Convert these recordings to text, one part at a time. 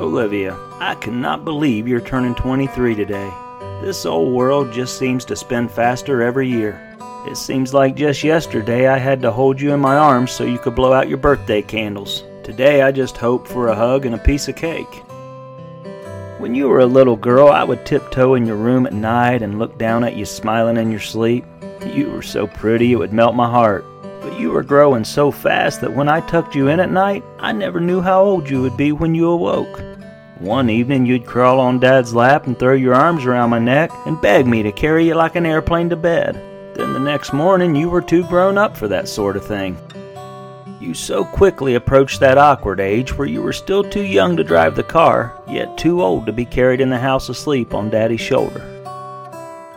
Olivia, I cannot believe you're turning 23 today. This old world just seems to spin faster every year. It seems like just yesterday I had to hold you in my arms so you could blow out your birthday candles. Today I just hope for a hug and a piece of cake. When you were a little girl, I would tiptoe in your room at night and look down at you smiling in your sleep. You were so pretty it would melt my heart. But you were growing so fast that when I tucked you in at night, I never knew how old you would be when you awoke. One evening, you'd crawl on Dad's lap and throw your arms around my neck and beg me to carry you like an airplane to bed. Then the next morning, you were too grown up for that sort of thing. You so quickly approached that awkward age where you were still too young to drive the car, yet too old to be carried in the house asleep on Daddy's shoulder.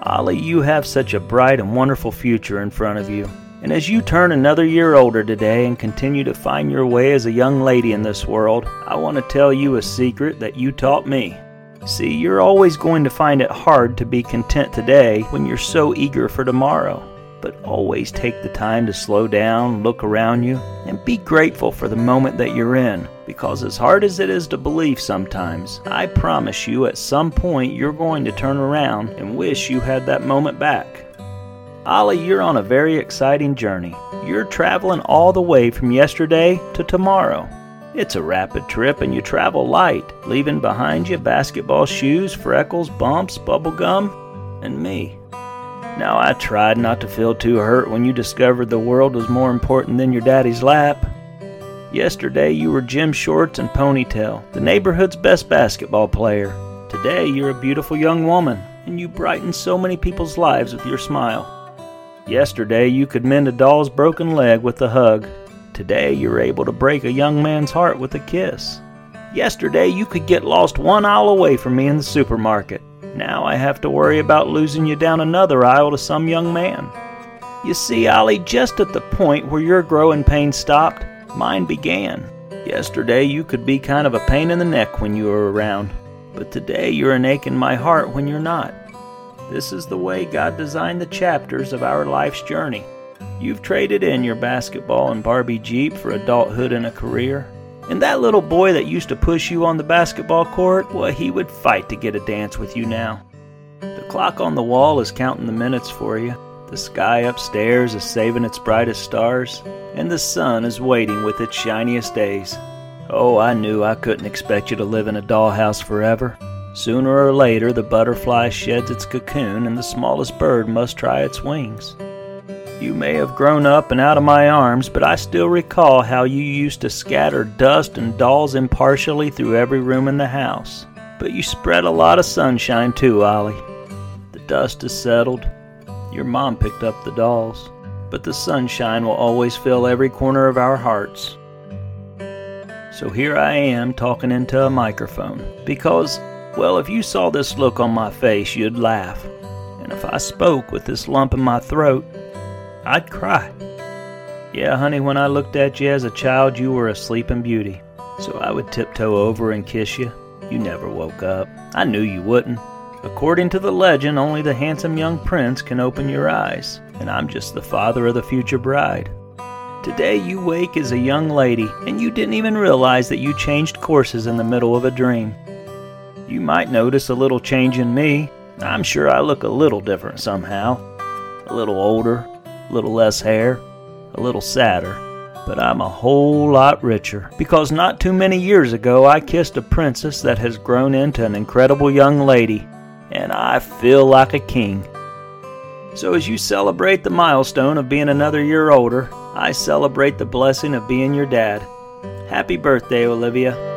Ollie, you have such a bright and wonderful future in front of you. And as you turn another year older today and continue to find your way as a young lady in this world, I want to tell you a secret that you taught me. See, you're always going to find it hard to be content today when you're so eager for tomorrow. But always take the time to slow down, look around you, and be grateful for the moment that you're in. Because as hard as it is to believe sometimes, I promise you at some point you're going to turn around and wish you had that moment back. Ollie, you're on a very exciting journey. You're traveling all the way from yesterday to tomorrow. It's a rapid trip and you travel light, leaving behind you basketball shoes, freckles, bumps, bubble gum, and me. Now, I tried not to feel too hurt when you discovered the world was more important than your daddy's lap. Yesterday, you were gym Shorts and Ponytail, the neighborhood's best basketball player. Today, you're a beautiful young woman, and you brighten so many people's lives with your smile. Yesterday, you could mend a doll's broken leg with a hug. Today, you're able to break a young man's heart with a kiss. Yesterday, you could get lost one aisle away from me in the supermarket. Now I have to worry about losing you down another aisle to some young man. You see, Ollie, just at the point where your growing pains stopped, mine began. Yesterday, you could be kind of a pain in the neck when you were around, but today you're an ache in my heart when you're not. This is the way God designed the chapters of our life's journey. You've traded in your basketball and Barbie Jeep for adulthood and a career. And that little boy that used to push you on the basketball court, well, he would fight to get a dance with you now. The clock on the wall is counting the minutes for you. The sky upstairs is saving its brightest stars, and the sun is waiting with its shiniest days. Oh, I knew I couldn't expect you to live in a dollhouse forever. Sooner or later, the butterfly sheds its cocoon and the smallest bird must try its wings. You may have grown up and out of my arms, but I still recall how you used to scatter dust and dolls impartially through every room in the house. But you spread a lot of sunshine too, Ollie. The dust is settled. Your mom picked up the dolls, but the sunshine will always fill every corner of our hearts. So here I am talking into a microphone because well, if you saw this look on my face, you'd laugh. And if I spoke with this lump in my throat, I'd cry. Yeah, honey, when I looked at you as a child, you were a sleeping beauty. So I would tiptoe over and kiss you. You never woke up. I knew you wouldn't. According to the legend, only the handsome young prince can open your eyes, and I'm just the father of the future bride. Today you wake as a young lady, and you didn't even realize that you changed courses in the middle of a dream. You might notice a little change in me. I'm sure I look a little different somehow. A little older, a little less hair, a little sadder. But I'm a whole lot richer because not too many years ago I kissed a princess that has grown into an incredible young lady, and I feel like a king. So, as you celebrate the milestone of being another year older, I celebrate the blessing of being your dad. Happy birthday, Olivia.